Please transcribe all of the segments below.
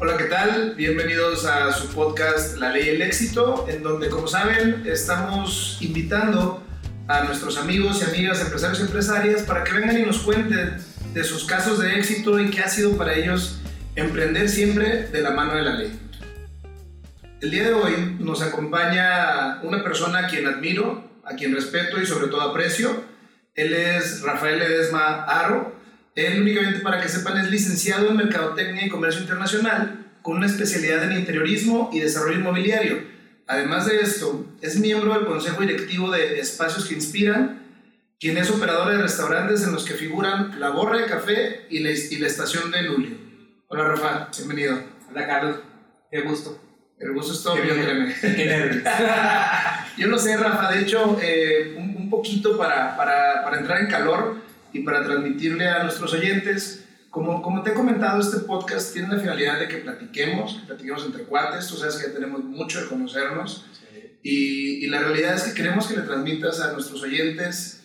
Hola, ¿qué tal? Bienvenidos a su podcast La Ley y el Éxito, en donde, como saben, estamos invitando a nuestros amigos y amigas, empresarios y empresarias, para que vengan y nos cuenten de sus casos de éxito y qué ha sido para ellos emprender siempre de la mano de la ley. El día de hoy nos acompaña una persona a quien admiro, a quien respeto y sobre todo aprecio. Él es Rafael Ledesma Aro, él, únicamente para que sepan, es licenciado en Mercadotecnia y Comercio Internacional con una especialidad en interiorismo y desarrollo inmobiliario. Además de esto, es miembro del Consejo Directivo de Espacios que Inspiran, quien es operador de restaurantes en los que figuran La Borra de Café y la, y la Estación de Lulio. Hola Rafa, bienvenido. Hola Carlos, qué gusto. El gusto es todo mío, créeme. Yo no sé, Rafa, de hecho, eh, un, un, poquito para, para, para entrar en calor, y para transmitirle a nuestros oyentes. Como, como te he comentado, este podcast tiene la finalidad de que platiquemos, que platiquemos entre cuates, tú sabes que ya tenemos mucho de conocernos y, y, la realidad es que queremos que le transmitas a nuestros oyentes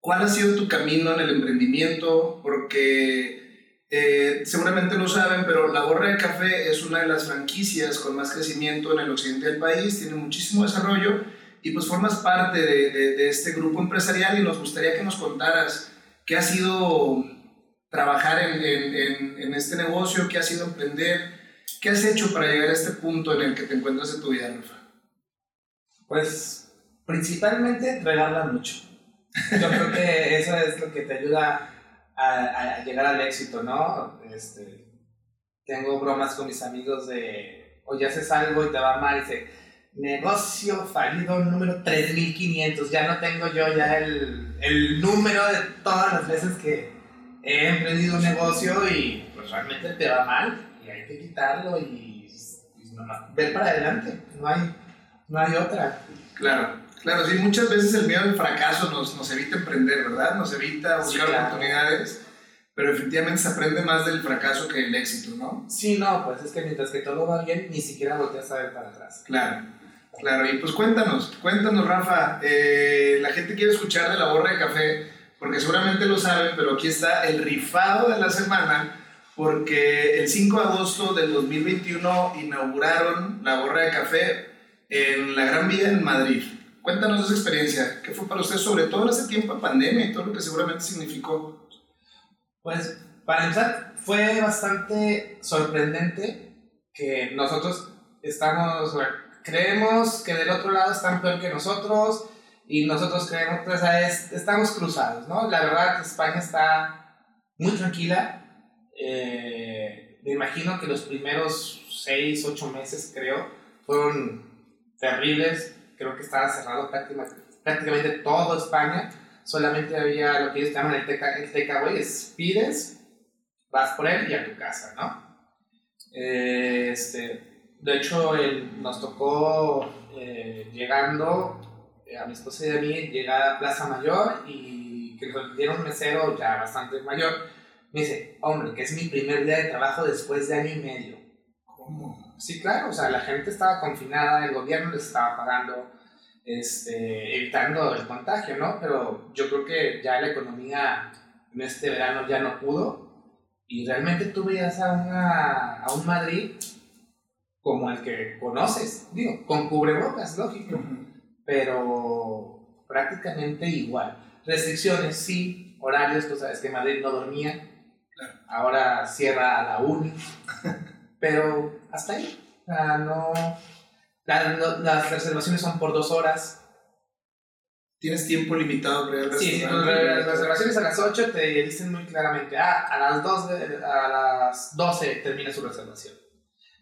cuál ha sido tu camino en el emprendimiento, porque eh, seguramente lo saben, pero La Borra de Café es una de las franquicias con más crecimiento en el occidente del país, tiene muchísimo desarrollo y pues formas parte de, de, este grupo empresarial y nos gustaría que nos contaras qué ha sido trabajar en, en, en, este negocio, qué ha sido emprender, qué has hecho para llegar a este punto en el que te encuentras en tu vida, Rafa. Pues principalmente regalar mucho. Yo creo que eso es lo que te ayuda a, a llegar al éxito, ¿no? Este, tengo bromas con mis amigos de, oye, haces algo y te va mal y dice, negocio fallido número 3500. Ya no tengo yo ya el, el, número de todas las veces que he emprendido un negocio y pues realmente te va mal y hay que quitarlo y, y ver para adelante. No hay, no hay otra. Claro, claro, sí, muchas veces el miedo al fracaso nos, nos evita emprender, ¿verdad? Nos evita buscar sí, claro. oportunidades. Pero efectivamente se aprende más del fracaso que del éxito, ¿no? Sí, no, pues es que mientras que todo va bien, ni siquiera volteas a ver para atrás. Claro. Claro, y pues cuéntanos, cuéntanos Rafa, eh, la gente quiere escuchar de la borra de café, porque seguramente lo saben, pero aquí está el rifado de la semana, porque el 5 de agosto del 2021 inauguraron la borra de café en la Gran Vía en Madrid. Cuéntanos esa experiencia, ¿qué fue para usted, sobre todo en ese tiempo de pandemia y todo lo que seguramente significó? Pues, para empezar, fue bastante sorprendente que nosotros estamos creemos que del otro lado están peor que nosotros y nosotros creemos, pues, es, estamos cruzados, ¿no? La verdad, España está muy tranquila. Eh, me imagino que los primeros 6, 8 meses, creo, fueron terribles. Creo que estaba cerrado prácticamente, prácticamente todo España. Solamente había lo que ellos llaman el, teca, el takeaway, es pides, vas por él y a tu casa, ¿no? Eh, este, de hecho, nos tocó eh, llegando, eh, a mi esposa y a mí, llegar a Plaza Mayor y que nos dieron un mesero ya bastante mayor. Me dice, hombre, que es mi primer día de trabajo después de año y medio. ¿Cómo? Sí, claro, o sea, la gente estaba confinada, el gobierno les estaba pagando, este, evitando el contagio, ¿no? Pero yo creo que ya la economía en este verano ya no pudo y realmente tú veías a, una, a un Madrid como el que conoces, digo, con cubrebocas, lógico, pero prácticamente igual. Restricciones, sí, horarios, tú sabes que Madrid no dormía, ahora cierra a la uni, pero hasta ahí, no, las reservaciones son por dos horas. ¿Tienes tiempo limitado para Sí, las reservaciones a las 8 te dicen muy claramente, ah, a las, 2 a las 12 termina su reservación.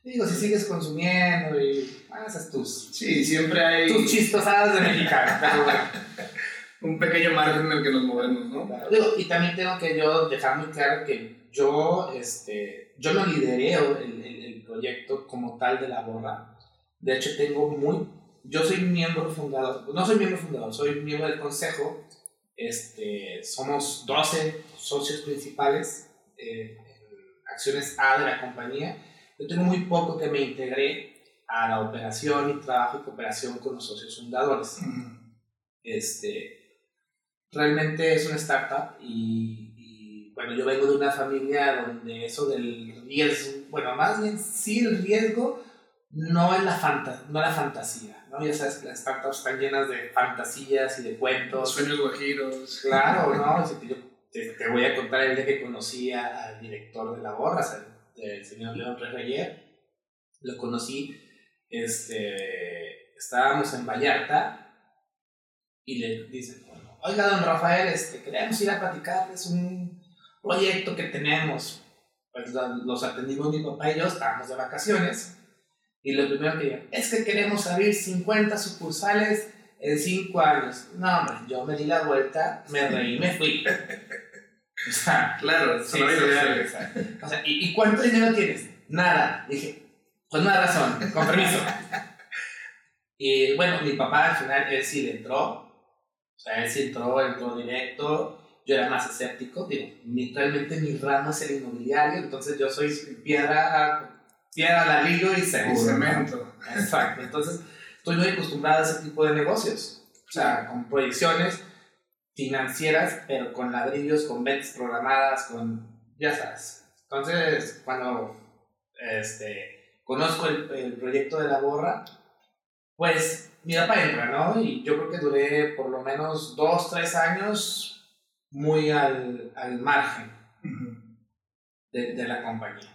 Digo, si sigues consumiendo y haces tus. Sí, siempre hay. Tus chistosadas de mexicano, pero bueno. Un pequeño margen en el que nos movemos, ¿no? Claro. Digo, y también tengo que yo dejar muy claro que yo, este, yo no lideré el, el, el proyecto como tal de la borra. De hecho, tengo muy. Yo soy miembro fundador, no soy miembro fundador, soy miembro del consejo. Este, somos 12 socios principales eh, acciones A de la compañía yo tengo muy poco que me integré a la operación y trabajo y cooperación con los socios fundadores. este, realmente es una startup y, y bueno, yo vengo de una familia donde eso del riesgo, bueno, más bien sí el riesgo, no es la, fanta no la fantasía, ¿no? Ya sabes que las startups están llenas de fantasías y de cuentos. Sueños guajiros. Claro, ¿no? Yo te, voy a contar el día que conocí al director de la borra, el, señor León Reyer. Lo conocí, este, estábamos en Vallarta y le dicen, oiga, don Rafael, este, queremos ir a platicarles un proyecto que tenemos. Pues los atendimos mi papá y yo, estábamos de vacaciones. Y lo primero que dijeron, es que queremos abrir 50 sucursales en 5 años. No, hombre, yo me di la vuelta, me reí y me fui. O sea, claro, sí, o sea, ¿y, ¿y, cuánto dinero tienes? Nada. Dije, pues no hay razón, con permiso. y bueno, mi papá al final, él sí le entró. O sea, él sí entró, entró directo yo era más escéptico, digo, realmente mi rama es el inmobiliario, entonces yo soy piedra, piedra ladrillo y cemento. Exacto, entonces estoy muy acostumbrado a ese tipo de negocios, o sea, con proyecciones financieras, pero con ladrillos, con ventas programadas, con, ya sabes. Entonces, cuando este, conozco el, el proyecto de la borra, pues mi papá entra, ¿no? Y yo creo que duré por lo menos dos, tres años muy al, al margen de, de, la compañía.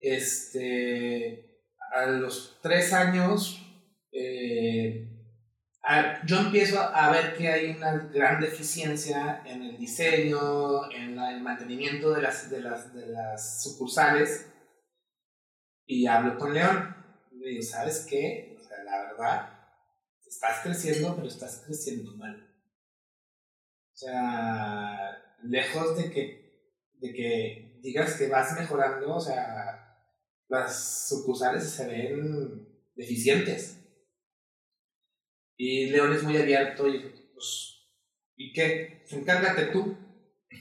Este, a los tres años, eh, yo empiezo a ver que hay una gran deficiencia en el diseño, en el mantenimiento de las, de las, de las sucursales, y hablo con León. Le digo, ¿sabes qué? O sea, la verdad, estás creciendo, pero estás creciendo mal. O sea, lejos de que, de que digas que vas mejorando, o sea, las sucursales se ven deficientes. Y León es muy abierto y pues, ¿y qué? Encárgate tú.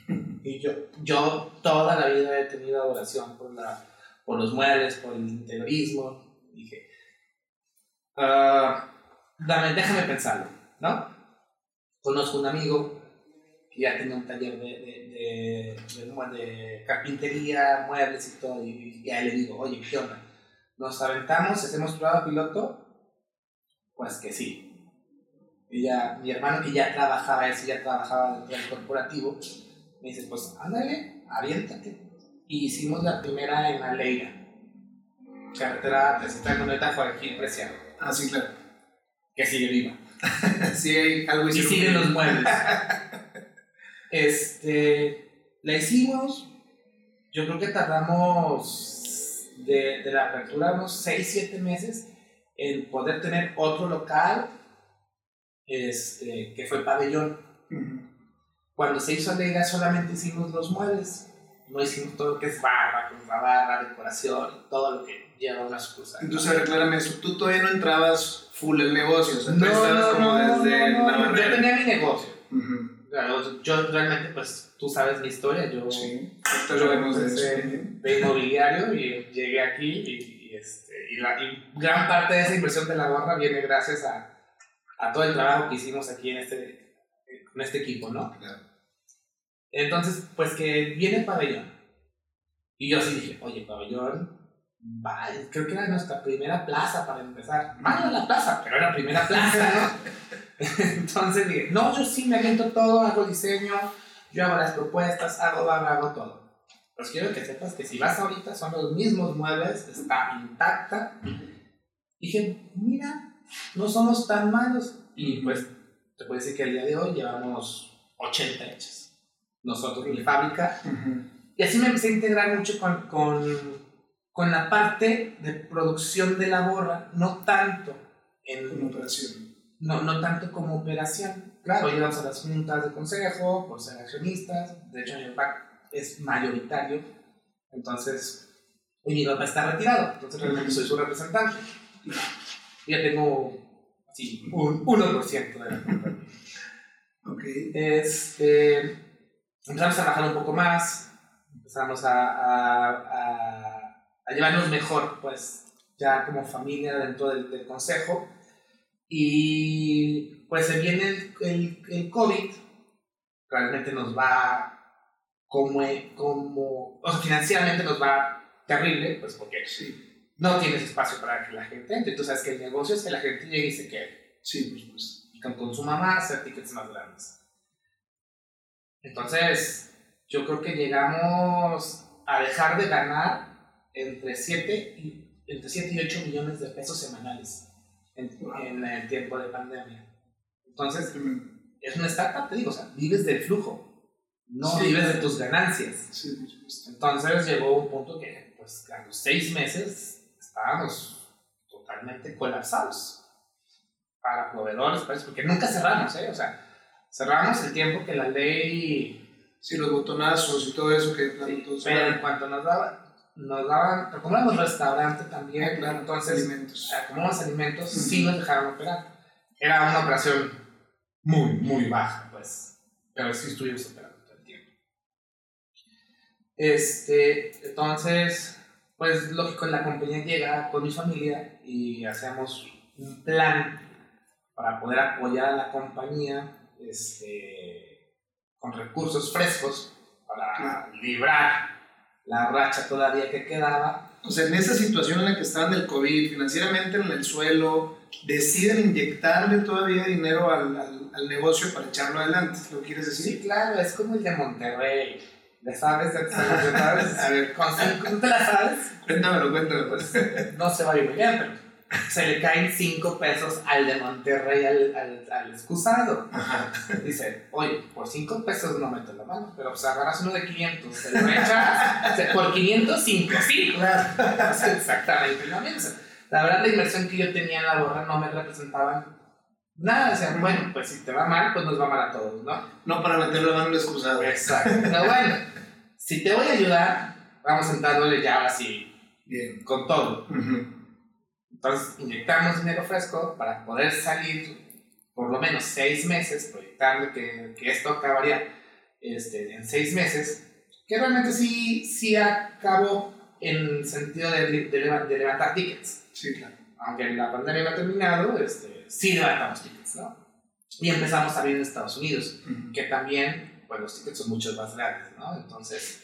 Y yo, yo toda la vida he tenido adoración por, la, por los muebles, por el interiorismo. Dije, uh, dame, déjame pensarlo, ¿no? Conozco un amigo ya tenía un taller de, de, de, de, carpintería, muebles y todo, y, ya le digo, oye, ¿qué onda? ¿Nos aventamos, hacemos prueba piloto? Pues que sí. Y ya, mi hermano que ya trabajaba, él sí ya trabajaba dentro del corporativo, me dice, pues ándale, aviéntate. Y hicimos la primera en Aleira, carretera 390 Joaquín Preciado. Ah, sí, claro. Que sigue viva. sí, hay algo Y siguen los muebles. Este, la hicimos, yo creo que tardamos de, de la apertura unos 6, 7 meses en poder tener otro local, este, que fue el pabellón. Cuando se hizo Alegra solamente hicimos los muebles, no hicimos todo lo que es barra, la barra, decoración, todo lo que lleva una sucursal. Entonces, a eso, tú todavía no entrabas full el negocio, o sea, no, no, como no, desde no, yo tenía mi negocio. Yo realmente, pues tú sabes mi historia, yo, sí, de, de, inmobiliario y llegué aquí y, este, y, la, gran parte de esa inversión de la gorra viene gracias a, a todo el trabajo que hicimos aquí en este, con este equipo, ¿no? Entonces, pues que viene el pabellón. Y yo así dije, oye, pabellón, vale, creo que era nuestra primera plaza para empezar. Mala la plaza, pero era primera plaza, ¿no? Entonces dije, no, yo sí me aviento todo, hago diseño, yo hago las propuestas, hago, hago, hago todo. Pues quiero que sepas que si vas ahorita son los mismos muebles, está intacta. Dije, mira, no somos tan malos. Y pues te puedo decir que al día de hoy llevamos 80 hechas. Nosotros, mi fábrica. Y así me empecé a integrar mucho con, con, con la parte de producción de la borra, no tanto en operación no, no tanto como operación. Claro, llegamos a las juntas de consejo por ser accionistas. De hecho, mi papá es mayoritario. Entonces, y mi papá está retirado. Entonces, realmente soy su representante. Ya tengo sí, un 1% de la. Este, empezamos a trabajar un poco más. Empezamos a, a, a, a llevarnos mejor, pues, ya como familia dentro del, del consejo y pues se viene el, el, el, COVID, realmente nos va como, como, o sea, financieramente nos va terrible, pues porque sí. No tienes espacio para que la gente entre. Tú sabes que el negocio es que la gente llegue y se quede. Sí, pues, pues. Y con consuma más, hacer tickets más grandes. Entonces, yo creo que llegamos a dejar de ganar entre 7 y, entre 7 y 8 millones de pesos semanales en, en el tiempo de pandemia. Entonces, es una startup, te digo, o sea, vives del flujo no vives de tus ganancias. Entonces llegó un punto que, pues, a los seis meses estábamos totalmente colapsados para proveedores, porque nunca cerramos, ¿eh? O sea, cerramos el tiempo que la ley... Sí, los botonazos y todo eso que... pero en cuanto nos daban, nos daban, como restaurante también, claro, entonces, alimentos. como los alimentos, sí nos dejaron operar. Era una operación muy, muy baja, pues, pero sí estuvimos operando. Este, entonces, pues lógico, la compañía llega con mi familia y hacemos un plan para poder apoyar a la compañía este, con recursos frescos para librar la racha todavía que quedaba. O sea, en esa situación en la que estaban del COVID, financieramente en el suelo, deciden inyectarle todavía dinero al, al, al negocio para echarlo adelante, ¿lo quieres decir? Sí, claro, es como el de Monterrey ¿Le sabes? sabes? A ver, ¿cómo te la sabes? Cuéntamelo, cuéntamelo. Pues. No se va a ir muy bien, pero se le caen 5 pesos al de Monterrey, al, al, al excusado. Dice, oye, por 5 pesos no meto la mano, pero pues agarras uno de 500, se lo echas, por 500, 5, sí. exactamente lo mismo. La verdad, la inversión que yo tenía en la borra no me representaban nada. O sea, bueno, pues si te va mal, pues nos va mal a todos, ¿no? No para meterlo la mano al excusado. Exacto. Pero bueno si te voy a ayudar, vamos sentándole ya así, Bien. con todo. Entonces, inyectamos dinero fresco para poder salir por lo menos seis meses, proyectando que, que esto acabaría este, en seis meses, que realmente sí, sí acabó en el sentido de, de, levantar tickets. Sí, claro. Aunque la pandemia no ha terminado, este, sí levantamos tickets, ¿no? Y empezamos a ver en Estados Unidos, que también pues los tickets son mucho más grandes, ¿no? Entonces,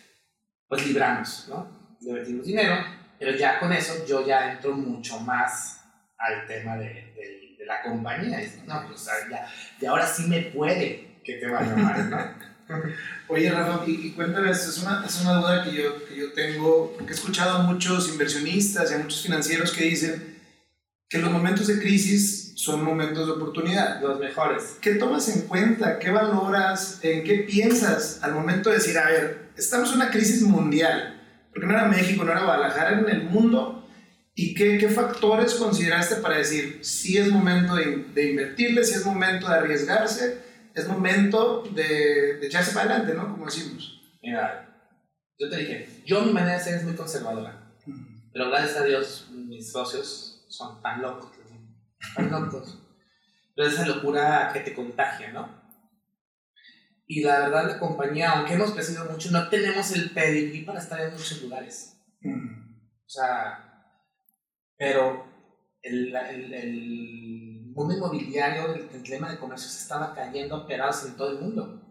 pues libramos, ¿no? Divertimos dinero, pero ya con eso yo ya entro mucho más al tema de, de, de la compañía. No, pues ya, y ahora sí me puede que te vaya mal, ¿no? Oye, Rafa, y, cuéntame, es una, es una duda que yo, que yo tengo, porque he escuchado a muchos inversionistas y a muchos financieros que dicen que los momentos de crisis son momentos de oportunidad. Los mejores. ¿Qué tomas en cuenta? ¿Qué valoras? ¿En qué piensas al momento de decir, a ver, estamos en una crisis mundial? Porque no era México, no era Guadalajara, en el mundo. ¿Y qué, qué factores consideraste para decir, si es momento de, de, invertirle, si es momento de arriesgarse, es momento de, de echarse para adelante, ¿no? Como decimos. Mira, yo te dije, yo mi manera de ser es muy conservadora. Pero gracias a Dios, mis socios son tan locos, tan locos. Pero esa locura que te contagia, ¿no? Y la verdad, la compañía, aunque hemos crecido mucho, no tenemos el pedigrí para estar en muchos lugares. O sea, pero el, el, el mundo inmobiliario, el, tema de comercio se estaba cayendo a pedazos en todo el mundo.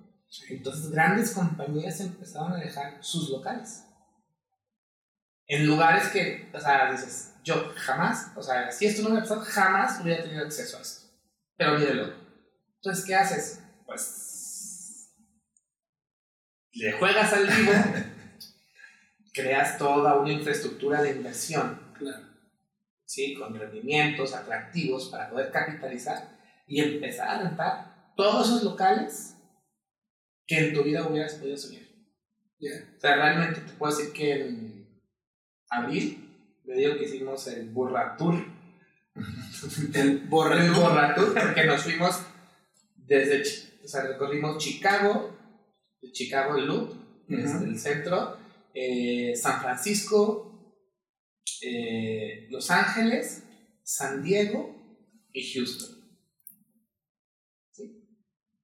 Entonces, grandes compañías empezaron a dejar sus locales. En lugares que, o sea, dices, yo jamás, o sea, si esto no me pasado, jamás hubiera tenido acceso a esto. Pero mírelo. Entonces, ¿qué haces? Pues le juegas al vivo, creas toda una infraestructura de inversión, claro. ¿sí? con rendimientos atractivos para poder capitalizar y empezar a rentar todos esos locales que en tu vida hubieras podido soñar. O sea, realmente te puedo decir que en abril le digo que hicimos el Burra Tour. el Burra Tour, porque nos fuimos desde, o sea, recorrimos Chicago, de Chicago Loop, desde el centro, eh, San Francisco, eh, Los Ángeles, San Diego y Houston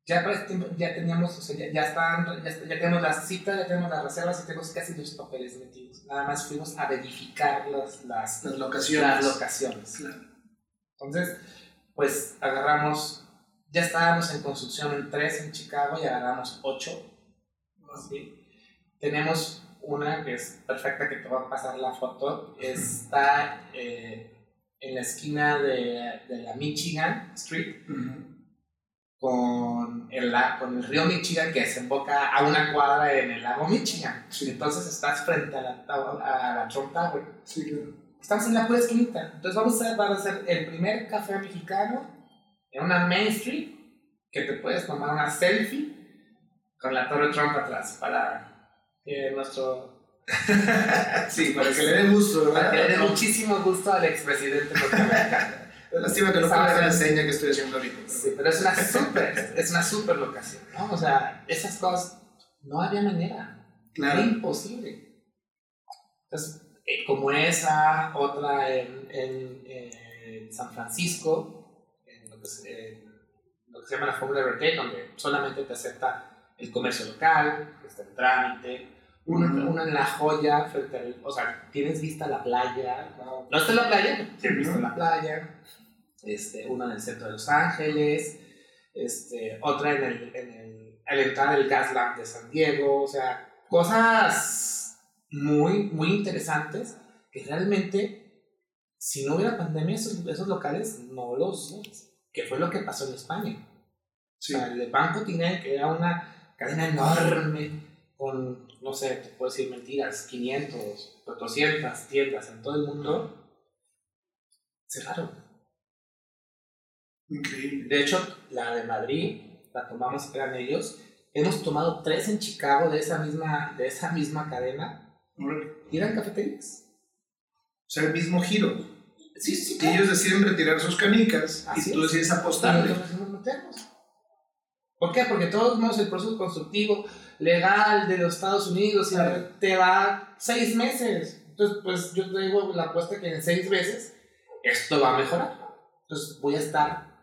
ya para este tiempo ya teníamos, o sea, ya, ya, están, ya, ya, tenemos las citas, ya tenemos las reservas y tenemos casi los papeles metidos. Nada más fuimos a verificar las, las, las locaciones. Las locaciones. Entonces, pues agarramos, ya estábamos en construcción en tres en Chicago y agarramos ocho. ¿sí? tenemos una que es perfecta, que te voy a pasar la foto. Está eh, en la esquina de, de, la Michigan Street con, el, con el río Michigan que desemboca a una cuadra en el lago Michigan. Entonces estás frente a la, a la Trump Tower. Estamos en la pura esquinita. Entonces vamos a, vamos a hacer el primer café mexicano en una Main Street que te puedes tomar una selfie con la Torre Trump atrás para que nuestro... sí, para que le dé gusto, ¿verdad? Para que le dé muchísimo gusto al expresidente norteamericano. Lástima que no pueda ver la seña que estoy haciendo ahorita. Sí, pero es una super, es una super locación, ¿no? O sea, esas cosas no había manera. Claro. Era imposible. Entonces, eh, como esa, otra en, en, San Francisco, en lo que, se, lo que se llama la Fórmula Evertake, donde solamente te acepta el comercio local, que está en trámite. Uno, en La Joya, frente o sea, tienes vista a la playa. No, no está en la playa, tienes vista a la playa este, una en el centro de Los Ángeles, este, otra en el, en el, al entrar el Gaslamp de San Diego, o sea, cosas muy, muy interesantes que realmente, si no hubiera pandemia, esos, esos locales no los que fue lo que pasó en España. O sea, el Banco Tinel, que era una cadena enorme, con, no sé, te puedo decir mentiras, 500, 400 tiendas en todo el mundo, cerraron. Increíble. De hecho, la de Madrid, la tomamos, eran ellos. Hemos tomado tres en Chicago de esa misma, de esa misma cadena. Y eran cafeterías. O sea, el mismo giro. Sí, sí. Y ellos deciden retirar sus canicas y tú decides apostar. ¿Por qué? Porque todos modos el proceso constructivo legal de los Estados Unidos te va seis meses. Entonces, pues yo te digo la apuesta que en seis meses esto va a mejorar. Entonces voy a estar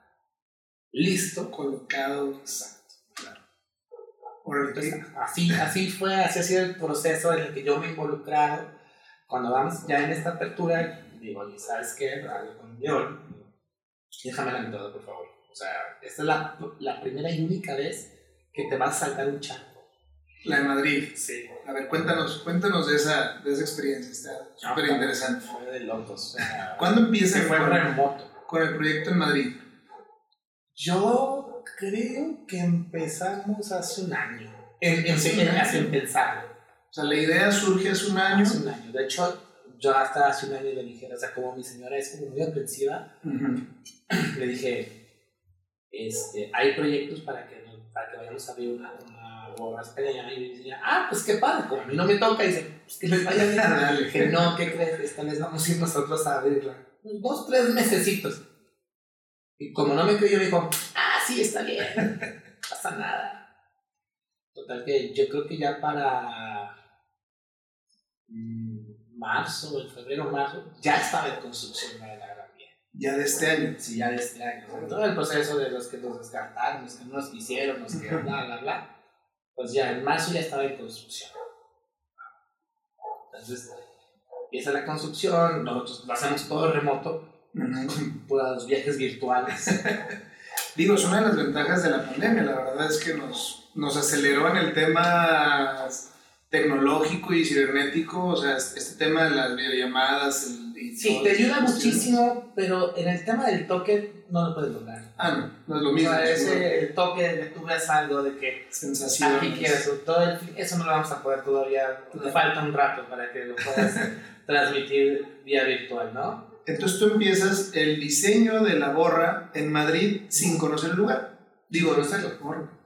listo, colocado, exacto, claro. así, así fue, así ha sido el proceso en el que yo me he involucrado. Cuando vamos ya en esta apertura, digo, oye, ¿sabes qué? Hablo con León, déjame la mitad, por favor. O sea, esta es la, la, primera y única vez que te vas a saltar un charco. La de Madrid. Sí. A ver, cuéntanos, cuéntanos de esa, de esa experiencia, está súper interesante. Fue de locos. ¿Cuándo empieza? fue remoto. Con el proyecto en Madrid. Yo creo que empezamos hace un año. En, en, en, pensar. O sea, la idea surge hace un año. Hace un año. De hecho, yo hasta hace un año le dije, o sea, como mi señora es como muy aprensiva, le dije, este, hay proyectos para que, para que vayamos a abrir una, una obra española. Y decía, ah, pues qué padre, como a mí no me toca, y dice, pues que les vaya bien. le dije, no, ¿qué crees? Esta vez vamos a ir nosotros a abrirla. Dos, tres mesecitos. Y como no me creyó, me dijo, ah, sí, está bien, no pasa nada. Total que yo creo que ya para mm, marzo, el febrero, marzo, ya estaba en construcción la de la Gran Vía. ¿Ya de este año? Sí, ya de este año. todo el proceso de los que nos descartaron, los que no nos quisieron, los que bla, bla, bla, pues ya en marzo ya estaba en construcción. Entonces, empieza la construcción, nosotros lo hacemos todo remoto, los viajes virtuales. Digo, es una de las ventajas de la pandemia, la verdad es que nos, nos aceleró en el tema tecnológico y cibernético, o sea, este tema de las videollamadas. sí, te ayuda muchísimo, pero en el tema del toque no lo puedes lograr. Ah, no, no es lo mismo. O sea, ese el toque de que tú ves algo, de que sensación. Aquí quieres, todo eso no lo vamos a poder todavía, te falta un rato para que lo puedas transmitir vía virtual, ¿no? Entonces tú empiezas el diseño de la borra en Madrid sin conocer el lugar. Digo, no sé,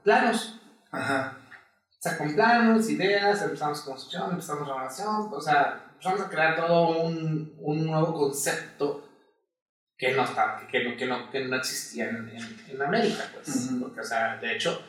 planos. Ajá. O sea, con planos, ideas, empezamos construcción, empezamos renovación, o sea, empezamos a crear todo un, un nuevo concepto que no, está, que, no, que no, que no existía en, en, América, pues. Porque, o sea, de hecho,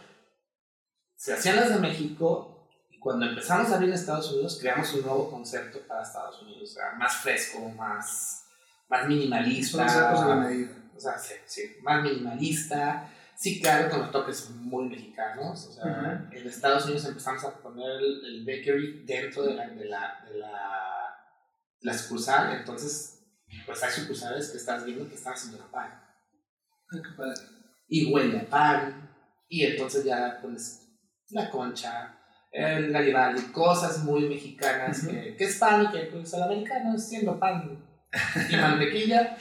se hacían las de México y cuando empezamos a abrir en Estados Unidos, creamos un nuevo concepto para Estados Unidos, o sea, más fresco, más más minimalista. a la medida. O sea, sí, sí, más minimalista. Sí, claro, con los toques muy mexicanos. O sea, en Estados Unidos empezamos a poner el, bakery dentro de la, de la, de la, la sucursal. Entonces, pues hay sucursales que estás viendo que están haciendo pan. Ay, qué padre. Y huele a pan. Y entonces ya pones la concha, el Garibaldi, cosas muy mexicanas, que, que, es pan y que pues, el americano siendo pan y mantequilla.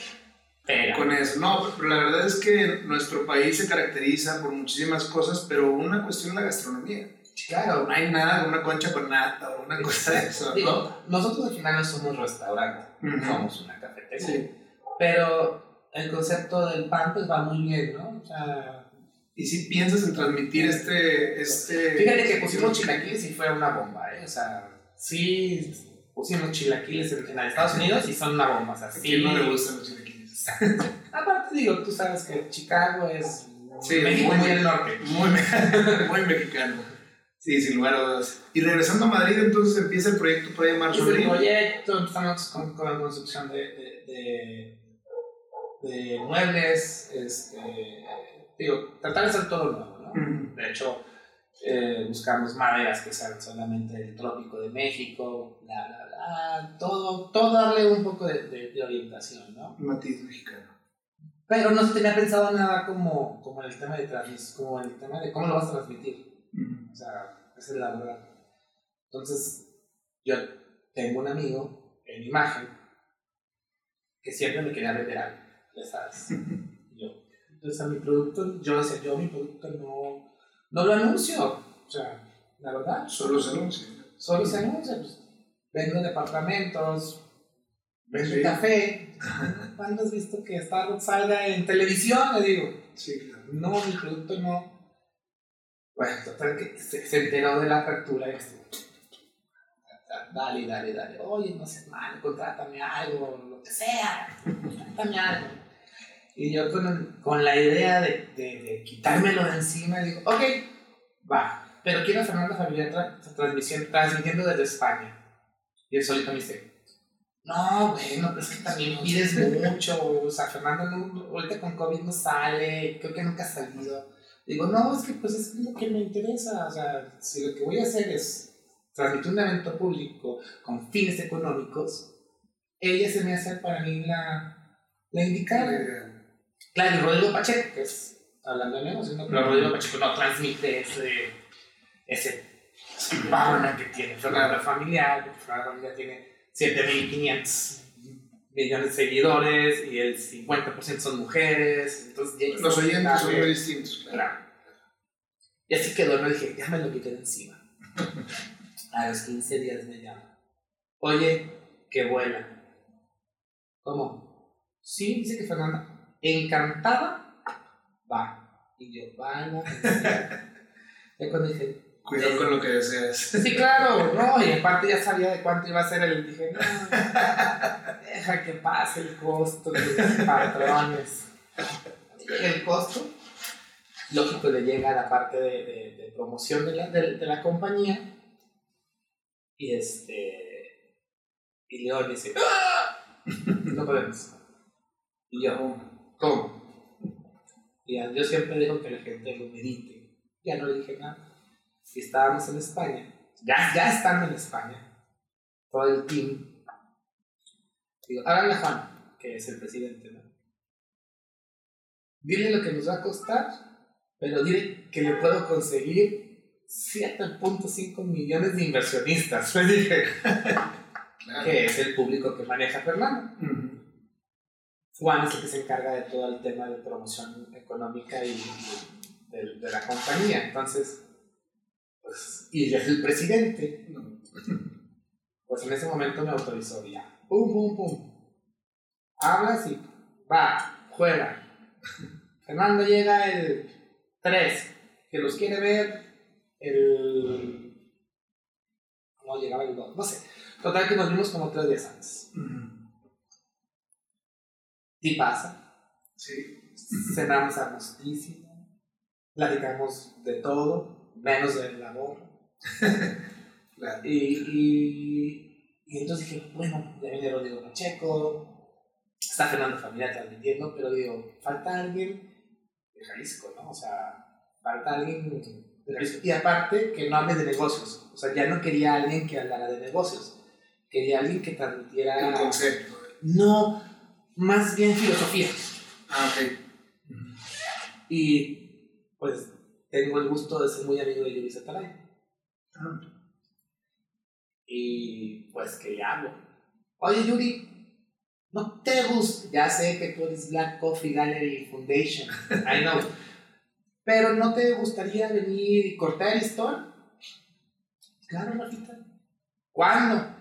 Pero. Con eso, no, pero la verdad es que nuestro país se caracteriza por muchísimas cosas, pero una cuestión es la gastronomía. Claro. No hay nada, una concha con nata o una cosa de eso. ¿no? nosotros al final no somos restaurante, somos una cafetería. Pero el concepto del pan pues va muy bien, ¿no? O sea, y si piensas en transmitir este, este... Fíjate que pusimos chilaquiles y fue una bomba, ¿eh? O sea, sí pusimos chilaquiles en, Estados Unidos y son una bomba, o sea, sí. no le gustan los chilaquiles? Aparte digo, tú sabes que Chicago es sí, México muy, muy norte. Muy, muy mexicano. Sí, sin lugar a dudas. Y regresando a Madrid, entonces empieza el proyecto Playa Marzo Madrid. El proyecto, empezamos con, con la construcción de, de, de, de muebles, este digo, tratar de hacer todo nuevo, ¿no? De hecho, eh, buscamos maderas que sean solamente del trópico de México, la, la, la, todo, todo darle un poco de, de, orientación, ¿no? Matiz mexicano. Pero no se tenía pensado nada como, como el tema de como el tema de cómo lo vas a transmitir. O sea, esa es la verdad. Entonces, yo tengo un amigo en imagen que siempre me quería vender algo, ya sabes. Entonces a mi producto, yo decía, yo mi producto no, no lo anuncio. O sea, la verdad. Solo se anuncia. Solo se anuncia. Pues, vendo departamentos, vendo café. ¿Cuándo has visto que Starbucks salga en televisión? Le digo. Sí, claro. No, mi producto no. Bueno, total que se, enteró de la apertura dale, dale, dale. Oye, no sé mal, contrátame algo, lo que sea. Contrátame algo. Y yo con, con la idea de, de, de, quitármelo de encima, digo, ok, va, pero quiero Fernando Familiar tra transmitiendo desde España. Y el solito me dice, no, bueno, pero es que también pides mucho, o sea, Fernando no, ahorita con COVID no sale, creo que nunca ha salido. Digo, no, es que pues es lo que me interesa, o sea, si lo que voy a hacer es transmitir un evento público con fines económicos, ella se me hace para mí la, la indicada. Claro, y Rodrigo Pacheco, que es hablando de negocios, ¿no? pero Rodrigo Pacheco no transmite ese, ese power que tiene Fernanda Familiar, Fernanda Familiar tiene 7.500 millones de seguidores y el 50% son mujeres. Entonces, Los oyentes son muy distintos. Claro. Y así quedó, no dije, ya me lo quité de encima. A los 15 días me llama. Oye, que vuela. ¿Cómo? Sí, dice que Fernanda encantada, va. Y yo, vaya. ya cuando dije. Cuidado con lo que deseas. Sí, claro, no, y aparte ya sabía de cuánto iba a ser el. Dije, no, deja que pase el costo de los patrones. el costo, lógico, le llega a la parte de, de, promoción de la, de, de, la compañía. Y este. Y León dice, ¡Ah! no podemos. Y yo, ¿Cómo? Y yo siempre digo que la gente lo medite. Ya no le dije nada. Y estábamos en España, ya, ya estando en España, todo el team. Digo, háganle a Juan, que es el presidente. Dile lo que nos va a costar, pero dile que le puedo conseguir 7.5 millones de inversionistas. Le dije, que es el público que maneja Fernando. Juan es el que se encarga de todo el tema de promoción económica y, de, la compañía. Entonces, pues, y es el presidente. Pues en ese momento me autorizó ya. Pum, pum, pum. Hablas y va, juega. Fernando llega el 3, que los quiere ver el... No, llegaba el 2, no sé. Total que nos vimos como tres días antes. Sí pasa. Sí. Cenamos a platicamos de todo, menos del amor. y, y, y, entonces dije, bueno, ya viene Rodrigo Pacheco, está Fernando Familia transmitiendo, pero digo, falta alguien de Jalisco, ¿no? O sea, falta alguien de Jalisco. Y aparte, que no hable de negocios. O sea, ya no quería alguien que hablara de negocios. Quería alguien que transmitiera... El concepto. No, más bien filosofía. Ah, ok. Y pues tengo el gusto de ser muy amigo de Yuri Atalay. Y pues, ¿qué hago? Oye, Yuri, ¿no te gusta? Ya sé que tú eres Black Coffee Gallery Foundation, I know. Pero ¿no te gustaría venir y cortar el listón? Claro, Rafita. ¿Cuándo?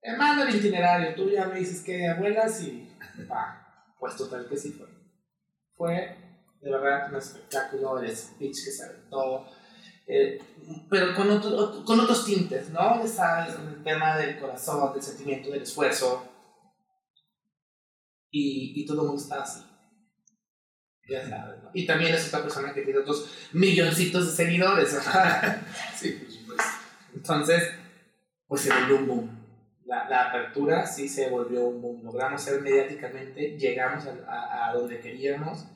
Te mando el itinerario, tú ya me dices que abuelas y. Pa, pues total que sí fue. Fue de verdad un espectáculo, el speech que se aventó, eh, pero con, otro, con otros tintes, ¿no? Sabes, con el tema del corazón, del sentimiento, del esfuerzo. Y, y todo el mundo está así. Ya sabes, ¿no? Y también es otra persona que tiene otros milloncitos de seguidores, sí, supuesto. Entonces, pues se volvió un boom. La, la, apertura sí se volvió un boom. Logramos ser mediáticamente, llegamos a, a, a donde queríamos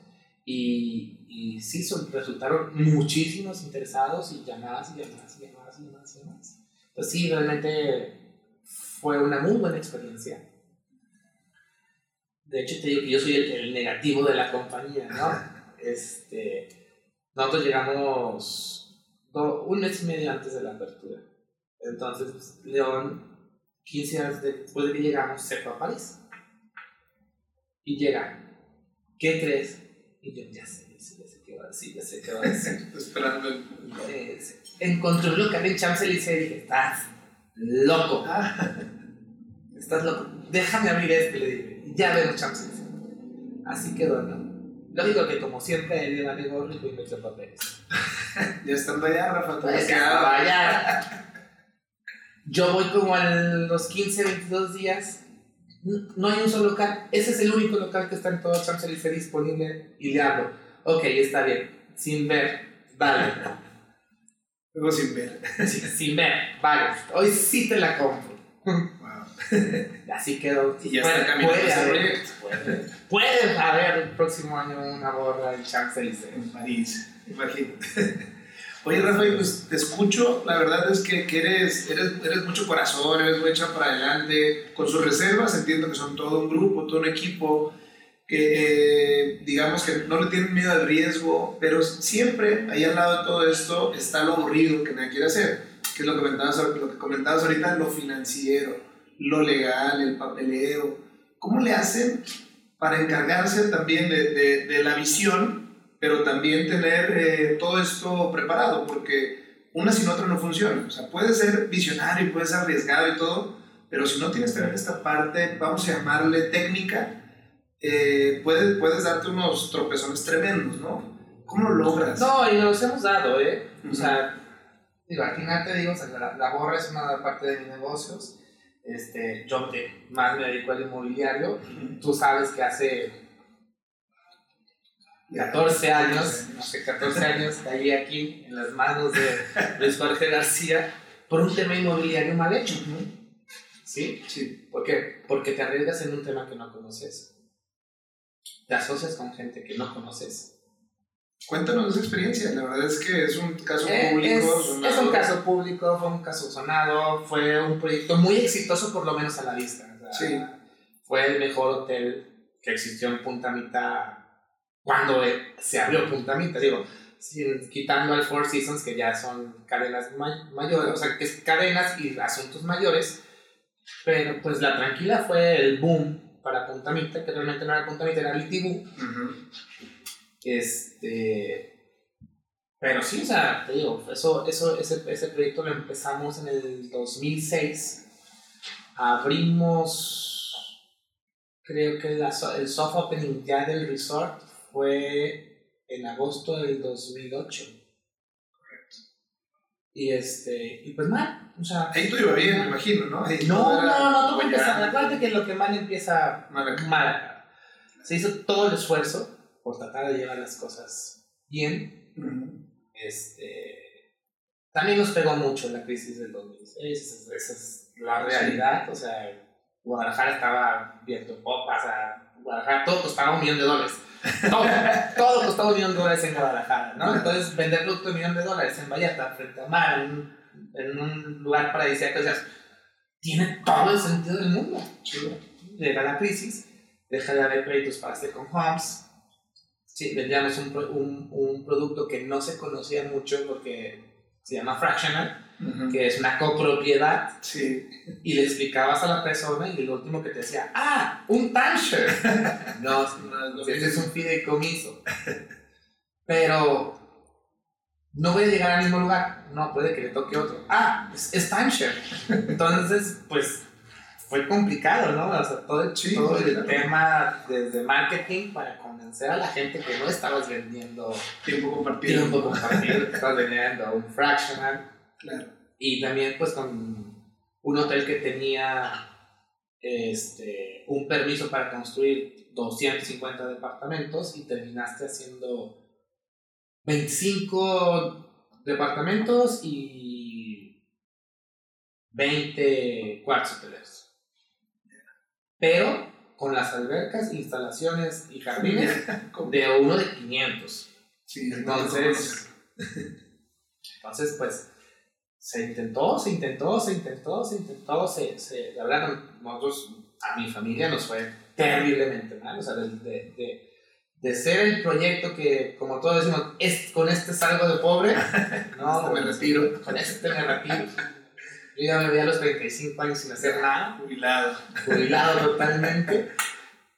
y, y sí, son, resultaron muchísimos interesados y llamadas y llamadas y llamadas y llamadas y llamadas. Entonces sí, realmente fue una muy buena experiencia. De hecho, te digo que yo soy el, el negativo de la compañía, ¿no? Este, nosotros llegamos do, un mes y medio antes de la apertura. Entonces, pues, León, 15 años después de que llegamos, se fue a París. Y llega. ¿Qué crees? Y yo, ya sé, ya sé, ya sé qué va a decir, ya sé qué va a decir. Esperando el... Eh, encontré un local en Champs-Élysées y dije, estás loco. Ah. Estás loco. Déjame abrir este, le dije. Ya vemos Champs-Élysées. Así quedó, ¿no? Lógico que como siempre él iba a rico y me echó papeles. ya estando allá, Rafa, quedado allá. Yo voy como a los 15, 22 días no hay un solo local. Ese es el único local que está en todo Champs-Élysées disponible y le hablo. Ok, está bien. Sin ver, vale. Luego sin ver. Sí, sin ver, vale. Hoy sí te la compro. Wow. Así quedó. Y ya puede, está caminando puede haber, proyecto. puede, puede haber el próximo año una borra en Champs-Élysées. En París, imagínate. Oye, Rafael, pues te escucho, la verdad es que, que eres, eres, eres, mucho corazón, eres muy hecha para adelante, con sus reservas, entiendo que son todo un grupo, todo un equipo, que eh, digamos que no le tienen miedo al riesgo, pero siempre ahí al lado de todo esto está lo aburrido que nadie quiere hacer, que es lo que comentabas, lo que comentabas ahorita, lo financiero, lo legal, el papeleo. ¿Cómo le hacen para encargarse también de, de, de la visión pero también tener eh, todo esto preparado, porque una sin otra no funciona. O sea, puedes ser visionario y puedes ser arriesgado y todo, pero si no tienes también esta parte, vamos a llamarle técnica, eh, puedes, puedes darte unos tropezones tremendos, ¿no? ¿Cómo lo logras? No, y nos hemos dado, ¿eh? O sea, digo, al final te digo, o sea, la, la, borra es una parte de mis negocios. Este, yo te, más me dedico al inmobiliario. Uh -huh. Tú sabes que hace 14 años, no sé, 14 años caí aquí en las manos de Luis Jorge García por un tema inmobiliario mal hecho. ¿Sí? Sí. ¿Por qué? Porque te arriesgas en un tema que no conoces. Te asocias con gente que no conoces. Cuéntanos esa experiencia. La verdad es que es un caso Eh, público. es, sonado. es un caso público, fue un caso sonado, fue un proyecto muy exitoso por lo menos a la vista. o sea, Sí. Fue el mejor hotel que existió en Punta Mita cuando se abrió Punta Mita, digo, quitando al Four Seasons que ya son cadenas may- mayores, o sea, que es cadenas y asuntos mayores, pero pues la tranquila fue el boom para Punta Mita, que realmente no era Punta Mita, era Litibú, Ujú. este, pero sí, o sea, te digo, eso, eso, ese, ese proyecto lo empezamos en el 2006. Abrimos, creo que la el soft opening ya del resort fue en agosto del 2008. Correcto. Y este, y pues mal, o sea. Ahí todo iba bien, me imagino, ¿no? Ahí No, no, no, no, todo bollante. empieza. Acuérdate que lo que mal empieza Mal acá. mal. Se hizo todo el esfuerzo por tratar de llevar las cosas bien. Ujú. Este, también nos pegó mucho la crisis del 2006, esa, es- esa es la realidad. O sea, Guadalajara estaba viendo popas, o sea, Guadalajara todo costaba un millón de dólares. Todo, todo costaba un millón de dólares en Guadalajara, ¿no? Entonces, vender producto de un millón de dólares en Vallarta, frente a mar, en, en un lugar paradisíaco, o sea, tiene todo el sentido del mundo. Llega la crisis, deja de haber créditos para Second Homes. Sí, vendíamos un, un, un producto que no se conocía mucho porque se llama Fractional. Que es una copropiedad. Sí. Y le explicabas a la persona y el último que te decía, ah, un timeshare. no, no, ese es un fideicomiso. Pero no voy a llegar al mismo lugar. No, puede que le toque otro. Ah, es, es timeshare. Entonces, pues fue complicado, ¿no? O sea, todo, el, todo el tema desde marketing para convencer a la gente que no estabas vendiendo tiempo compartido. Tiempo compartido, que estabas vendiendo un fractional. Claro. Y también pues con un hotel que tenía este, un permiso para construir 250 departamentos y terminaste haciendo 25 departamentos y 20 cuartos hoteleros pero con las albercas, instalaciones y jardines de uno de 500. Sí, entonces, entonces, pues, se intentó, se intentó, se intentó, se intentó, se, se, la verdad, nosotros, a mi familia nos fue terriblemente mal, o sea, de, de, de, ser el proyecto que, como todos decimos, es, con este salgo de pobre, no, me retiro, con este me retiro. Yo ya me veía a los 35 años sin hacer nada. Jubilado. Jubilado totalmente.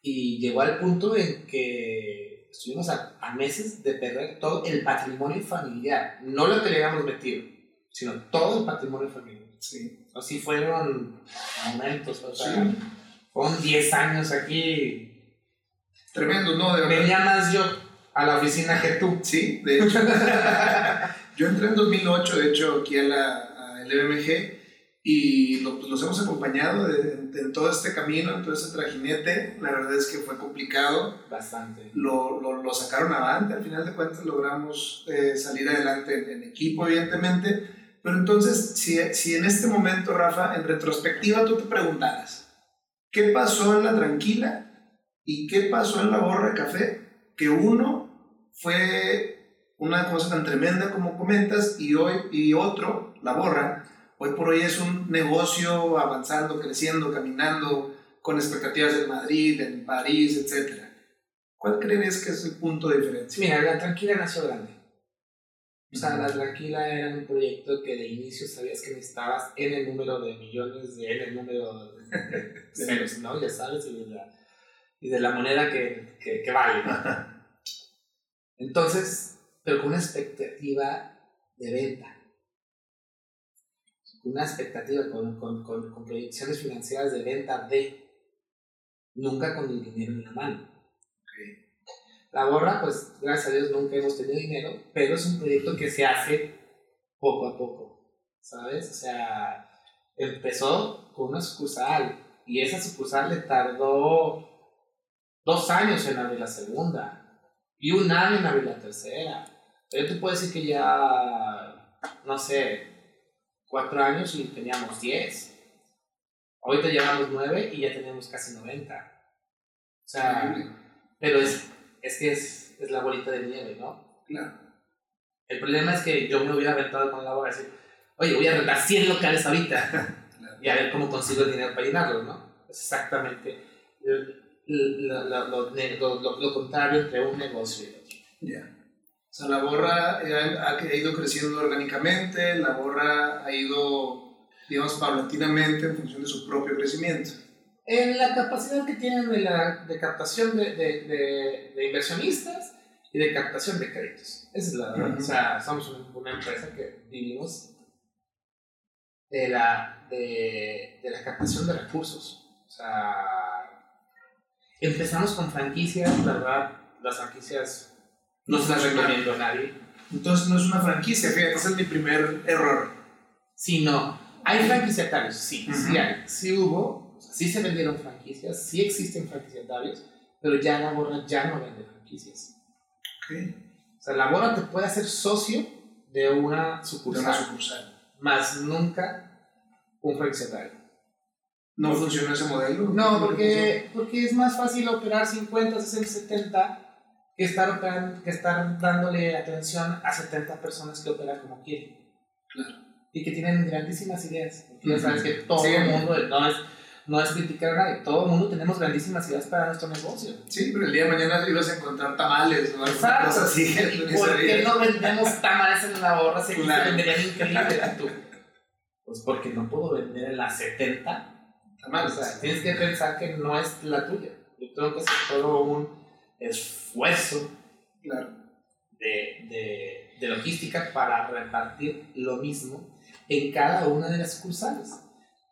Y llegó al punto en que estuvimos a, a, meses de perder todo el patrimonio familiar. No lo que le habíamos metido, sino todo el patrimonio familiar. Sí. Así fueron momentos, o sea, sí. fueron 10 años aquí. Tremendo, ¿no? De Venía más yo a la oficina que tú. Sí, de hecho. yo entré en 2008, de hecho, aquí a la, al MMG y lo, pues, los hemos acompañado en todo este camino, en todo este trajinete. La verdad es que fue complicado. Bastante. Lo, lo, lo sacaron avante, al final de cuentas logramos eh, salir adelante en, en, equipo, evidentemente. Pero entonces, si, si en este momento, Rafa, en retrospectiva tú te preguntaras, ¿qué pasó en la tranquila y qué pasó en la borra de café? Que uno fue una cosa tan tremenda como comentas y, hoy, y otro, la borra, Hoy por hoy es un negocio avanzando, creciendo, caminando, con expectativas en Madrid, en París, etc. ¿Cuál crees que es el punto de diferencia? Mira, la Tranquila nació grande. O sea, la Tranquila era un proyecto que de inicio sabías que necesitabas en el número de millones, de en el número de ceros, ¿no? Ya sabes, y de la, y de la moneda que, que, que vale. Entonces, pero con una expectativa de venta una expectativa, con, con, con, proyecciones financieras de venta de, nunca con el dinero en la mano. La borra, pues gracias a Dios nunca hemos tenido dinero, pero es un proyecto que se hace poco a poco, ¿sabes? O sea, empezó con una sucursal y esa sucursal le tardó dos años en abrir la segunda y un año en abrir la tercera. Pero tú puedes decir que ya, no sé, cuatro años y teníamos 10. Ahorita llevamos 9 y ya tenemos casi 90. O sea, pero es, es que es, es, la bolita de nieve, ¿no? Claro. El problema es que yo me hubiera aventado con la boca y decir, oye, voy a rentar 100 locales ahorita claro. y a ver cómo consigo el dinero para llenarlos, ¿no? Es exactamente lo, lo, lo, lo, contrario entre un negocio y otro. Ya. O sea, la borra ha, ido creciendo orgánicamente, la borra ha ido, digamos, paulatinamente en función de su propio crecimiento. En la capacidad que tienen de, la, de captación de, de, de, inversionistas y de captación de créditos. Esa es la verdad. Uh -huh. O sea, somos una, empresa que vivimos de la, de, de la captación de recursos. O sea, empezamos con franquicias, la verdad, las franquicias no se las recomiendo a nadie. Entonces no es una franquicia, fíjate, ese es mi primer error. Sí, no. Hay franquiciatarios, sí, uh -huh. sí hay. Sí hubo, sí se vendieron franquicias, sí existen franquiciatarios, pero ya la borra ya no vende franquicias. Okay. O sea, la borra te puede hacer socio de una sucursal. De una sucursal. Más nunca un franquiciatario. ¿No funciona ese modelo? No, porque, porque es más fácil operar 50, 60, 70 que estar, que estar dándole atención a 70 personas que operan como quieren. Claro. Y que tienen grandísimas ideas. Porque ya sabes que todo sí, el mundo, no es, no es criticar a nadie, todo el mundo tenemos grandísimas ideas para nuestro negocio. Sí, pero el día de mañana ibas a encontrar tamales, ¿no? Exacto. Cosas así. ¿Por qué no vendemos tamales en la borra? Se claro. venderían increíbles tú. Pues porque no puedo vender en las 70 o sea, tienes que pensar que no es la tuya. Yo creo que es todo un esfuerzo claro. de, de, de, logística para repartir lo mismo en cada una de las sucursales.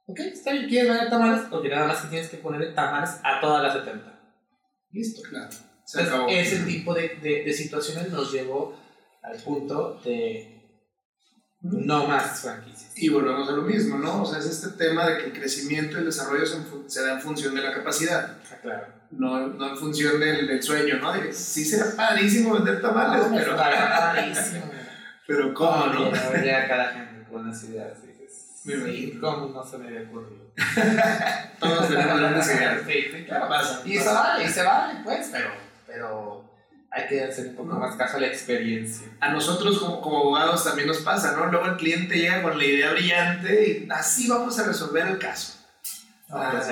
Ok, está bien, quieres vender tamales, porque nada más que tienes que ponerle tamales a todas las 70. Listo. Claro. ese tipo de, de, de situaciones nos llevó al punto de no más franquicias. Y volvemos a lo mismo, ¿no? O sea, es este tema de que el crecimiento y el desarrollo se, da en función de la capacidad. Ah, claro. No, no en función del, del, sueño, ¿no? De sí será padrísimo vender tamales, no, pero... padrísimo. pero ¿cómo, no? no? Ya cada gente con las ideas. Sí, ¿cómo no se me había ocurrido? Todos tenemos grandes ideas. Sí, sí, claro. Y se vale, y se vale, pues, pero... pero hay que hacer un poco más caso a la experiencia. A nosotros como, como, abogados también nos pasa, ¿no? Luego el cliente llega con la idea brillante y así vamos a resolver el caso. Ah, pues,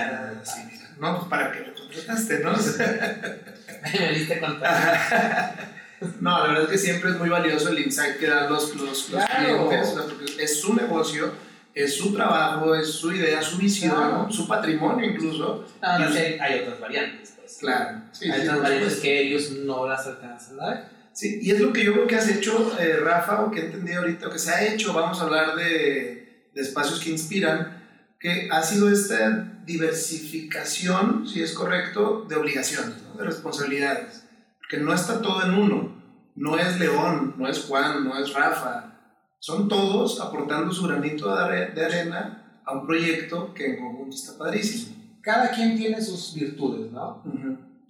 sí, mira. No, pues para que lo contrataste, ¿no? Me diste contar. No, la verdad es que siempre es muy valioso el insight que dan los, los, los clientes, porque es su negocio, es su trabajo, es su idea, su visión, su patrimonio incluso. No, no, sé, hay otras variantes. Claro. Sí, Hay sí, que ellos no las alcanzan a ver. Sí, y es lo que yo creo que has hecho, eh, Rafa, o que he entendido ahorita, o que se ha hecho, vamos a hablar de, de espacios que inspiran, que ha sido esta diversificación, si es correcto, de obligaciones, de responsabilidades. Que no está todo en uno. No es León, no es Juan, no es Rafa. Son todos aportando su granito de arena a un proyecto que en conjunto está padrísimo cada quien tiene sus virtudes, ¿no?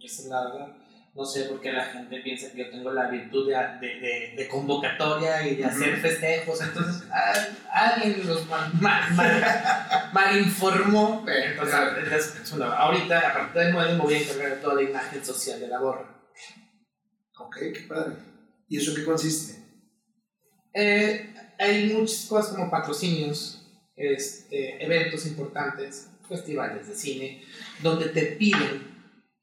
Esa es la verdad. No sé por qué la gente piensa que yo tengo la virtud de, de, de, convocatoria y de hacer festejos. Entonces, alguien los mal, mal, informó. Entonces, ahorita, a partir de nuevo, me voy a encargar de toda la imagen social de la gorra. Ok, qué padre. ¿Y eso qué consiste? Eh, hay muchas cosas como patrocinios, este, eventos importantes festivales de cine, donde te piden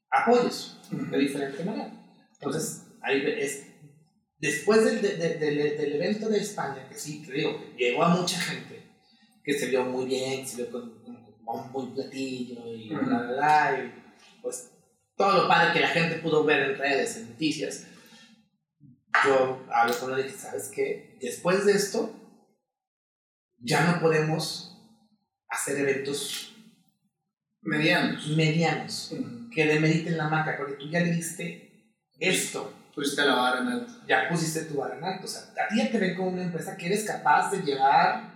apoyos de diferente manera. Entonces, ahí es, después del, del, evento de España, que sí, te digo, llegó a mucha gente, que se vio muy bien, se vio con, un buen platillo y la verdad, y pues todo lo padre que la gente pudo ver en redes, en noticias. Yo hablo con él y dije, ¿sabes qué? Después de esto, ya no podemos hacer eventos Medianos. Medianos. Que demeriten la marca, porque tú ya le diste esto. Pusiste la vara en alto. Ya pusiste tu vara en alto. O sea, a ti ya te ven como una empresa que eres capaz de llevar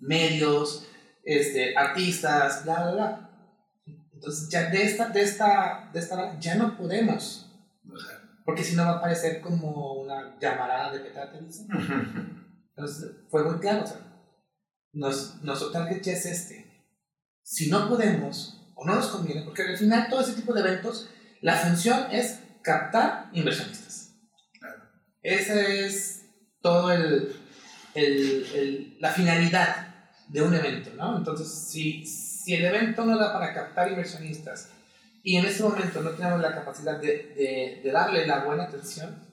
medios, este, artistas, bla, bla, bla. Entonces, ya de esta, de esta, de esta ya no podemos. Porque si no va a parecer como una llamarada de petate, Entonces, fue muy claro. O sea, nos, nuestro target ya es este si no podemos o no nos conviene, porque al final todo ese tipo de eventos, la función es captar inversionistas. Esa es todo el, el, la finalidad de un evento, ¿no? Entonces, si, si el evento no da para captar inversionistas y en ese momento no tenemos la capacidad de, de, de darle la buena atención,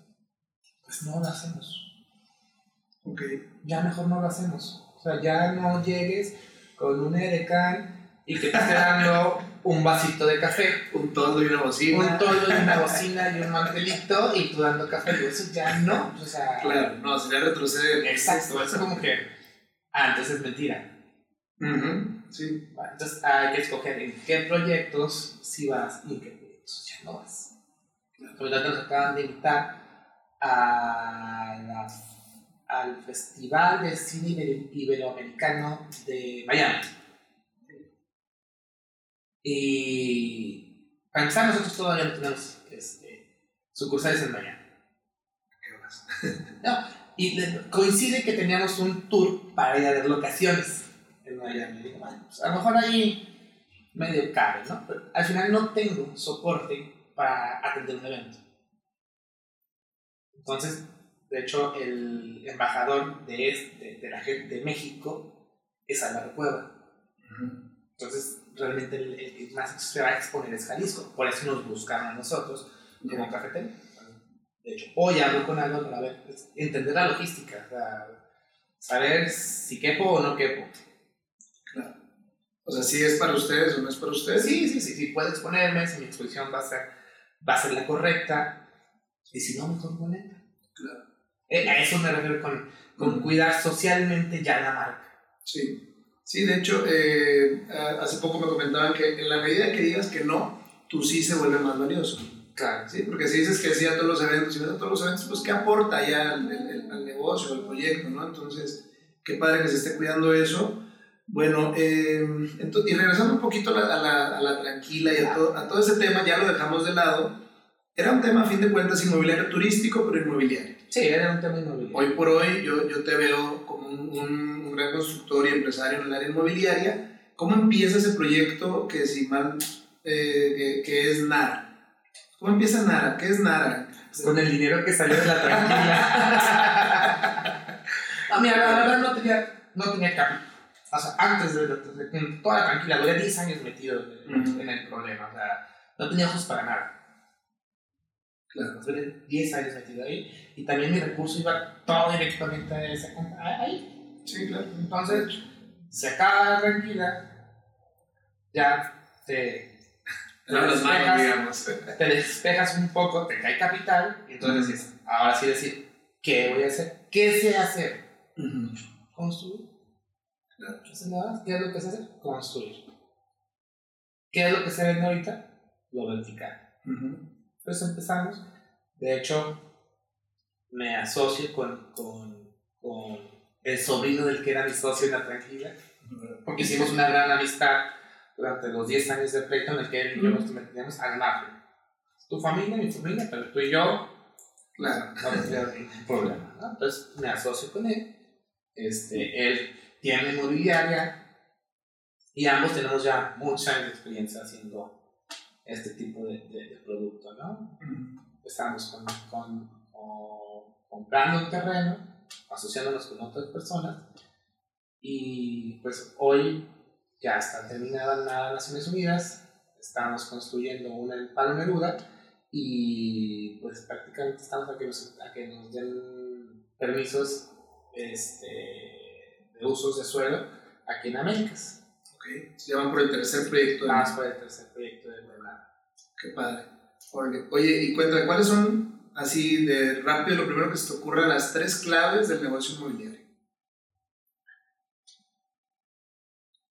pues no lo hacemos. Ok. Ya mejor no lo hacemos. O sea, ya no llegues con un edecán y que te esté dando un vasito de café. Un toldo y una bocina. Un toldo y una bocina y un mantelito y tú dando café. Y eso ya no. O sea, claro, no, sería retroceder. Exacto, eso como que. Ah, entonces es mentira. Sí. entonces hay que escoger en qué proyectos sí vas y en qué proyectos ya no vas. Por lo tanto, nos acaban de invitar a al Festival de Cine Iberoamericano de Miami. Y para empezar, nosotros todavía no tenemos este, sucursales en Miami. no, y coincide que teníamos un tour para ir a ver locaciones Miami. Digo, bueno, pues a lo mejor ahí medio cabe, ¿no? Pero al final no tengo soporte para atender un evento. Entonces, de hecho, el embajador de, este, de la gente de México es Álvaro Cueva. Entonces, realmente el, que más se va a exponer es Jalisco. Por eso nos buscan a nosotros como cafetería. De hecho, hoy hablo con algo para ver, pues, entender la logística, saber si quepo o no quepo. Claro. O sea, si es para ustedes o no es para ustedes. Sí, sí, sí, sí, puedo exponerme, si mi exposición va a ser, va a ser la correcta, y si no, mejor bonita. Claro. Eh, a eso me refiero con, con cuidar socialmente ya la marca. Sí. Sí, de hecho, eh, hace poco me comentaban que en la medida que digas que no, tú sí se vuelve más valioso. Claro. Sí, porque si dices que sí a todos los eventos, y a todos los eventos, pues ¿qué aporta ya al, al, negocio, al proyecto, no? Entonces, qué padre que se esté cuidando eso. Bueno, eh, entonces, y regresando un poquito a la, a la, tranquila y a todo, a todo ese tema, ya lo dejamos de lado. Era un tema, a fin de cuentas, inmobiliario turístico, pero inmobiliario. Sí, era un tema inmobiliario. Hoy por hoy yo, yo te veo como un, un, gran constructor y empresario en el área inmobiliaria. ¿Cómo empieza ese proyecto que, si mal, eh, que, es NARA? ¿Cómo empieza Nara? ¿Qué es Nara? Con el dinero que salió de la tranquila. a mí, la verdad, no tenía, no tenía capital. O sea, antes de, toda la tranquila, duré 10 años metido en, el problema. O sea, no tenía ojos para nada. Claro. Duré 10 años metido ahí. Y también mi recurso iba todo directamente a esa ahí. Sí, claro. Entonces, se acaba la tranquila, ya te te despejas un poco, te cae capital, y entonces dices, ahora sí decir, ¿qué voy a hacer? ¿Qué sé hacer? Construir. ¿Qué es lo que sé hacer? Construir. ¿Qué es lo que se vende ahorita? Lo vertical. Entonces empezamos. De hecho, me asocio con, con, con, el sobrino del que era mi socio en la tranquila, porque hicimos una gran amistad durante los 10 años de pleito en el que él y yo nos metíamos al margen. Tu familia, mi familia, pero tú y yo, claro, no ningún problema. ¿no? Entonces me asocio con él. Este, él tiene inmobiliaria y ambos tenemos ya de experiencia haciendo este tipo de, de, producto. ¿no? Empezamos con, comprando un terreno, asociándonos con otras personas y pues hoy ya está terminada las Naciones Unidas, estamos construyendo una en Palo Neruda y pues prácticamente estamos a que nos, a que nos den permisos este, usos de suelo aquí en Américas. Ok, se llaman por el tercer proyecto. De... Vamos por el tercer proyecto de Puebla. Qué padre. Oye, y cuéntame, ¿cuáles son, así de rápido, lo primero que se te ocurra, las tres claves del negocio inmobiliario?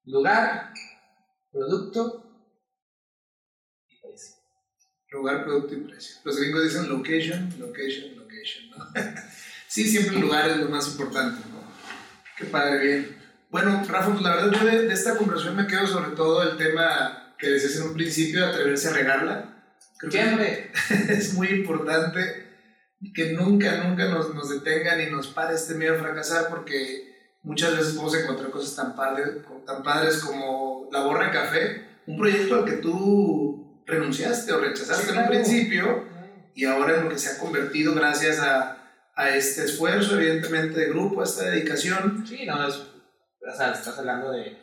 Lugar, producto y precio. Lugar, producto y precio. Los gringos dicen location, location, location, ¿no? sí, siempre el lugar es lo más importante. Qué padre, bien. Bueno, Rafa, pues la verdad yo de, esta conversación me quedo sobre todo el tema que decías en un principio, atreverse a regarla. Creo que es muy importante que nunca, nunca nos, nos detengan y nos pare este miedo a fracasar porque muchas veces podemos encontrar cosas tan, tan padres como la borra de café, un proyecto al que tú renunciaste o rechazaste en un principio y ahora en lo que se ha convertido gracias a, a, este esfuerzo, evidentemente, de grupo, a esta dedicación. Sí, no, es, o sea, estás hablando de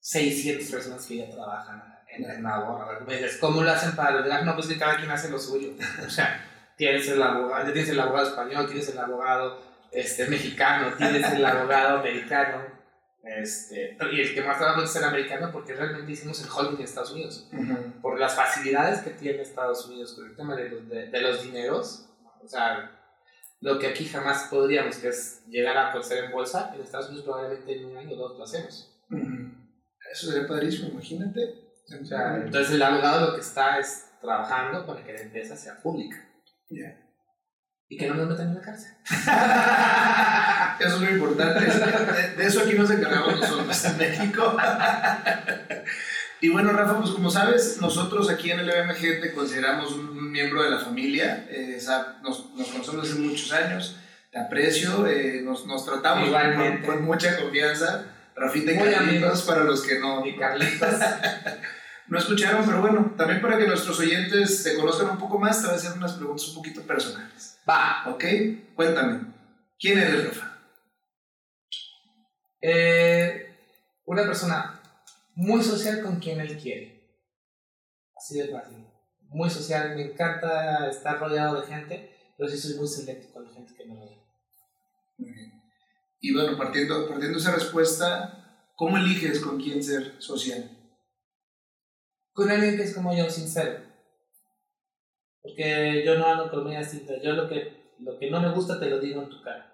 600 personas que ya trabajan en, en la borra. Me dices, ¿cómo lo hacen para lograr? No, pues que cada quien hace lo suyo. O sea, tienes el abogado, tienes el abogado español, tienes el abogado este, mexicano, tienes el abogado americano, este, y el que más trabajo es el americano porque realmente hicimos el holding en Estados Unidos. Por las facilidades que tiene Estados Unidos con el tema de los, de, los dineros, o sea, lo que aquí jamás podríamos, que es llegar a conocer en bolsa, en Estados Unidos probablemente en un año o dos lo hacemos. Eso sería padrísimo, imagínate. O sea, entonces el abogado lo que está es trabajando para que la empresa sea pública y que no nos metan en la cárcel. eso es muy importante. De, eso aquí nos encargamos nosotros en México. y bueno, Rafa, pues como sabes, nosotros aquí en el BMG te consideramos un, miembro de la familia. Eh, nos, nos, conocemos hace muchos años. Te aprecio, eh, nos, nos, tratamos con, mucha confianza. Rafita y Carlitos, para los que no. Y Carlitos. no escucharon, pero bueno, también para que nuestros oyentes te conozcan un poco más, te voy a hacer unas preguntas un poquito personales. Va. ¿Ok? Cuéntame, ¿quién eres, Rafa? Eh, una persona muy social con quien él quiere. Así de fácil. Muy social, me encanta estar rodeado de gente, pero sí soy muy selecto con la gente que me rodea. Y bueno, partiendo, partiendo esa respuesta, ¿Cómo eliges con quién ser social? Con alguien que es como yo, sincero. Porque yo no ando con medias tintas. Yo lo que, lo que no me gusta te lo digo en tu cara.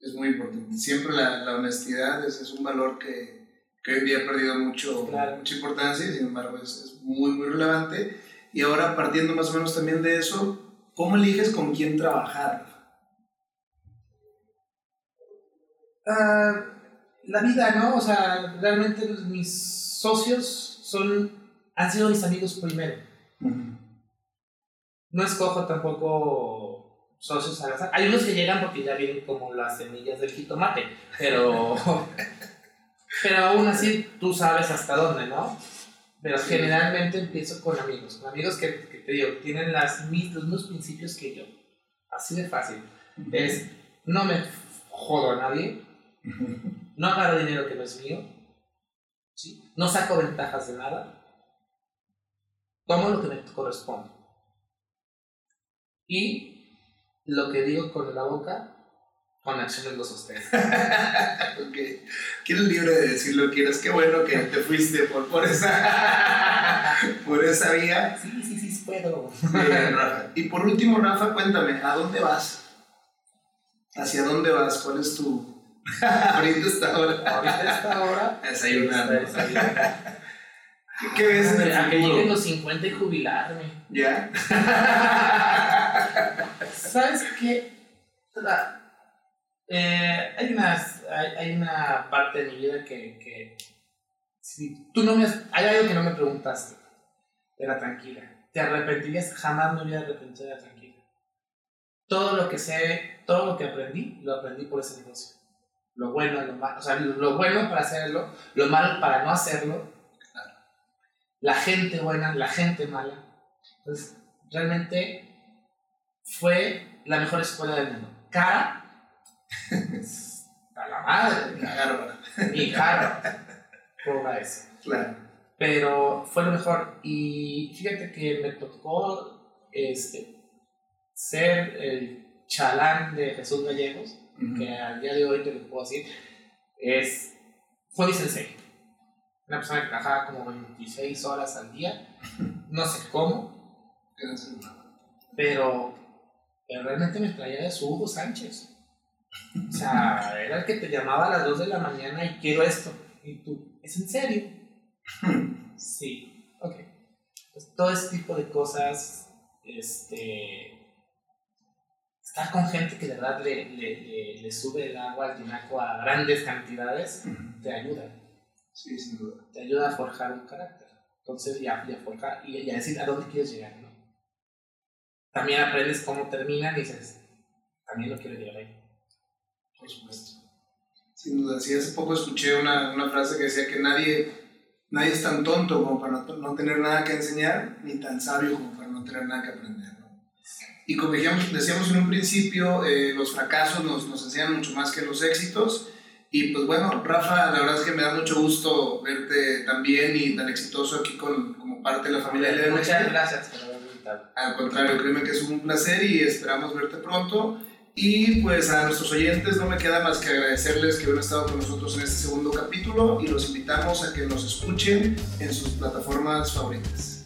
Es muy importante. Siempre la, la honestidad es, es, un valor que, que, hoy en día ha perdido mucho, mucha importancia y sin embargo es, es, muy, muy relevante. Y ahora partiendo más o menos también de eso, ¿cómo eliges con quién trabajar? Uh, la vida, ¿no? O sea, realmente mis socios son, han sido mis amigos primero. Uh -huh. No escojo tampoco socios al azar. Hay unos que llegan porque ya vienen como las semillas del jitomate, pero, pero aún así tú sabes hasta dónde, ¿no? Pero generalmente empiezo con amigos, con amigos que, que te digo, tienen las, los mismos principios que yo. Así de fácil. Uh -huh. Es, no me jodo a nadie, no agarro dinero que no es mío, ¿sí? no saco ventajas de nada, tomo lo que me corresponde. Y lo que digo con la boca, con acciones lo sostengo. okay. Quieres libre de decir lo que quieras. Qué bueno que te fuiste por, por, esa, por esa vía. Sí, sí, sí, puedo. Bien, Rafa. Y por último, Rafa, cuéntame, ¿a dónde vas? ¿Hacia dónde vas? ¿Cuál es tu, ahorita esta hora. Ahorita esta hora. Desayunando. ¿Qué, ¿Qué, ves en el A que lleguen los 50 y jubilarme. ¿Ya? ¿Sabes qué? Eh, hay, unas, hay, hay, una parte de mi vida que, que si tú no me has, hay algo que no me preguntaste era tranquila te arrepentirías jamás me hubiera arrepentido de la tranquila todo lo que sé todo lo que aprendí lo aprendí por ese negocio lo bueno, lo malo, o sea, lo bueno para hacerlo, lo malo para no hacerlo, claro. la gente buena, la gente mala. Entonces, realmente fue la mejor escuela del mundo. Cara, a la madre, Harvard. y Harvard, cobra eso. Claro. Pero fue lo mejor. Y fíjate que me tocó este, ser el chalán de Jesús Gallegos que al día de hoy te lo puedo decir, es, fue mi sensei. Una persona que trabajaba como 26 horas al día, no sé cómo, pero, pero realmente me traía de su Hugo Sánchez. O sea, era el que te llamaba a las 2 de la mañana y quiero esto. Y tú, ¿es en serio? sí, ok. Pues todo ese tipo de cosas, este estar con gente que de verdad le, le, le, le sube el agua al tinaco a grandes cantidades, te ayuda. Sí, sin duda. Te ayuda a forjar un carácter. Entonces, ya, ya forjar y, y, a decir a dónde quieres llegar, ¿no? También aprendes cómo terminan y dices, también lo quiero llegar ahí. Por supuesto. Sin duda. Sí, hace poco escuché una, una frase que decía que nadie, nadie es tan tonto como para no, no tener nada que enseñar, ni tan sabio como para no tener nada que aprender. Y como decíamos, decíamos en un principio, eh, los fracasos nos, nos enseñan mucho más que los éxitos. Y pues bueno, Rafa, la verdad es que me da mucho gusto verte tan bien y tan exitoso aquí con, como parte de la familia de Muchas gracias por haberme invitado. Al contrario, créeme que es un placer y esperamos verte pronto. Y pues a nuestros oyentes no me queda más que agradecerles que han estado con nosotros en este segundo capítulo y los invitamos a que nos escuchen en sus plataformas favoritas.